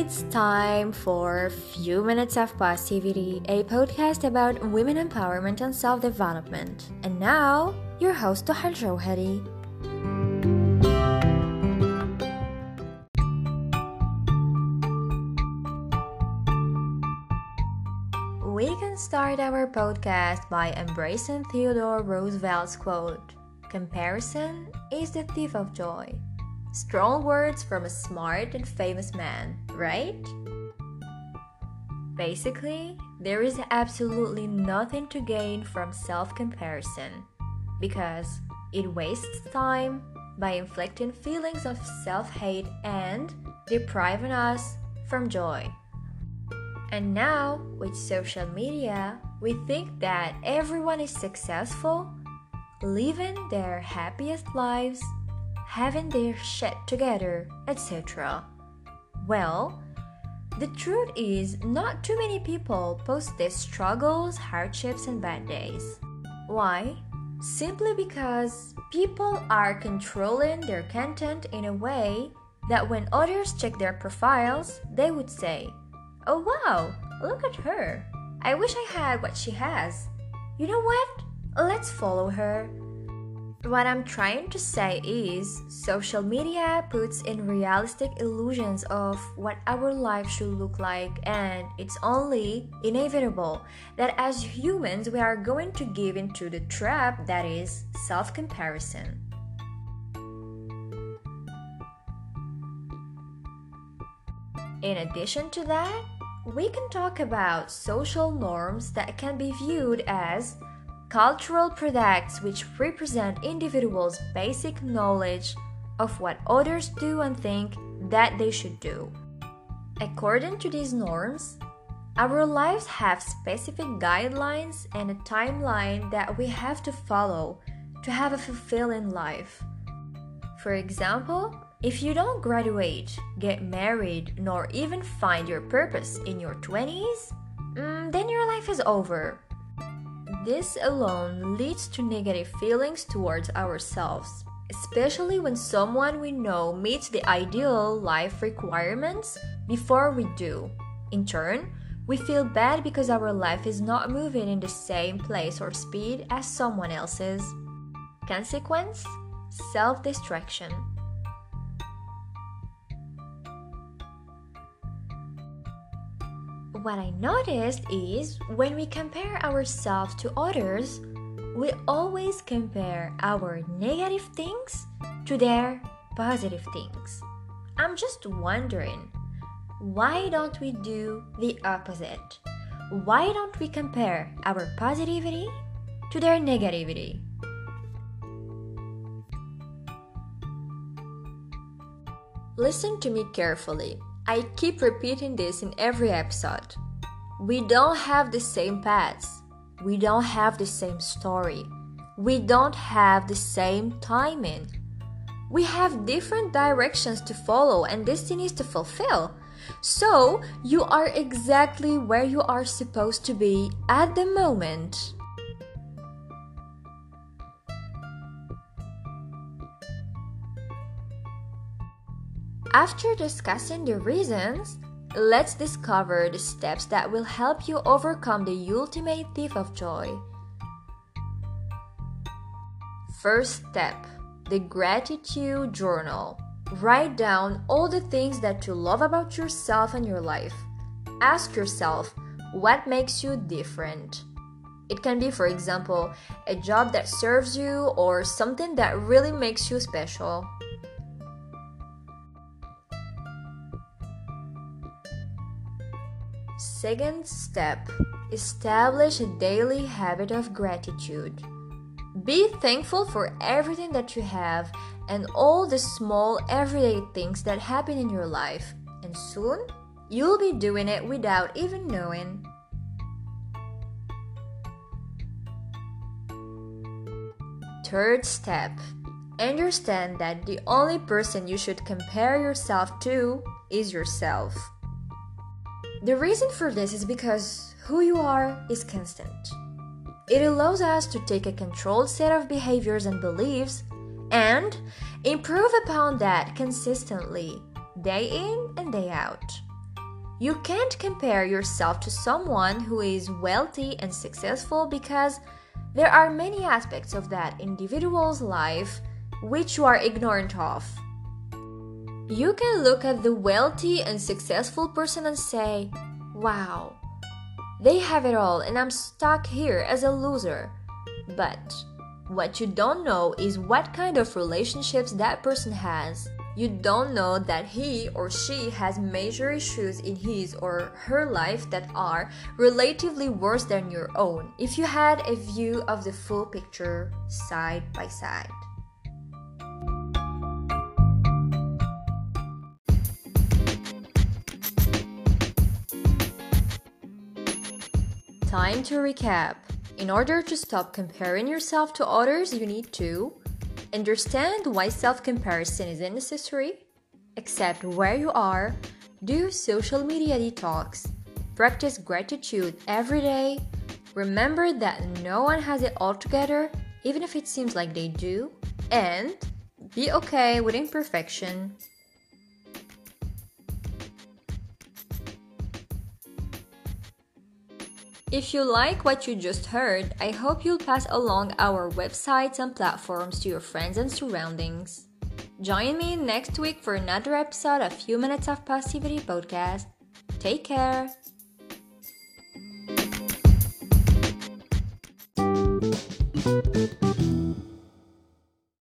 It's time for Few Minutes of Positivity, a podcast about women empowerment and self development. And now, your host, Tohal Jauhari. We can start our podcast by embracing Theodore Roosevelt's quote Comparison is the thief of joy. Strong words from a smart and famous man, right? Basically, there is absolutely nothing to gain from self comparison because it wastes time by inflicting feelings of self hate and depriving us from joy. And now, with social media, we think that everyone is successful, living their happiest lives having their shit together, etc. Well, the truth is, not too many people post their struggles, hardships, and bad days. Why? Simply because people are controlling their content in a way that when others check their profiles, they would say, Oh wow, look at her. I wish I had what she has. You know what? Let's follow her. What I'm trying to say is, social media puts in realistic illusions of what our life should look like, and it's only inevitable that as humans we are going to give into the trap that is self comparison. In addition to that, we can talk about social norms that can be viewed as cultural products which represent individuals' basic knowledge of what others do and think that they should do. According to these norms, our lives have specific guidelines and a timeline that we have to follow to have a fulfilling life. For example, if you don't graduate, get married, nor even find your purpose in your 20s, mm, then your life is over. This alone leads to negative feelings towards ourselves, especially when someone we know meets the ideal life requirements before we do. In turn, we feel bad because our life is not moving in the same place or speed as someone else's. Consequence self destruction. What I noticed is when we compare ourselves to others, we always compare our negative things to their positive things. I'm just wondering, why don't we do the opposite? Why don't we compare our positivity to their negativity? Listen to me carefully. I keep repeating this in every episode. We don't have the same paths. We don't have the same story. We don't have the same timing. We have different directions to follow and destinies to fulfill. So, you are exactly where you are supposed to be at the moment. After discussing the reasons, let's discover the steps that will help you overcome the ultimate thief of joy. First step the gratitude journal. Write down all the things that you love about yourself and your life. Ask yourself what makes you different. It can be, for example, a job that serves you or something that really makes you special. Second step establish a daily habit of gratitude. Be thankful for everything that you have and all the small everyday things that happen in your life, and soon you'll be doing it without even knowing. Third step understand that the only person you should compare yourself to is yourself. The reason for this is because who you are is constant. It allows us to take a controlled set of behaviors and beliefs and improve upon that consistently, day in and day out. You can't compare yourself to someone who is wealthy and successful because there are many aspects of that individual's life which you are ignorant of. You can look at the wealthy and successful person and say, Wow, they have it all and I'm stuck here as a loser. But what you don't know is what kind of relationships that person has. You don't know that he or she has major issues in his or her life that are relatively worse than your own if you had a view of the full picture side by side. Time to recap. In order to stop comparing yourself to others, you need to understand why self comparison is unnecessary, accept where you are, do social media detox, practice gratitude every day, remember that no one has it all together, even if it seems like they do, and be okay with imperfection. If you like what you just heard, I hope you'll pass along our websites and platforms to your friends and surroundings. Join me next week for another episode of Few Minutes of Positivity podcast. Take care.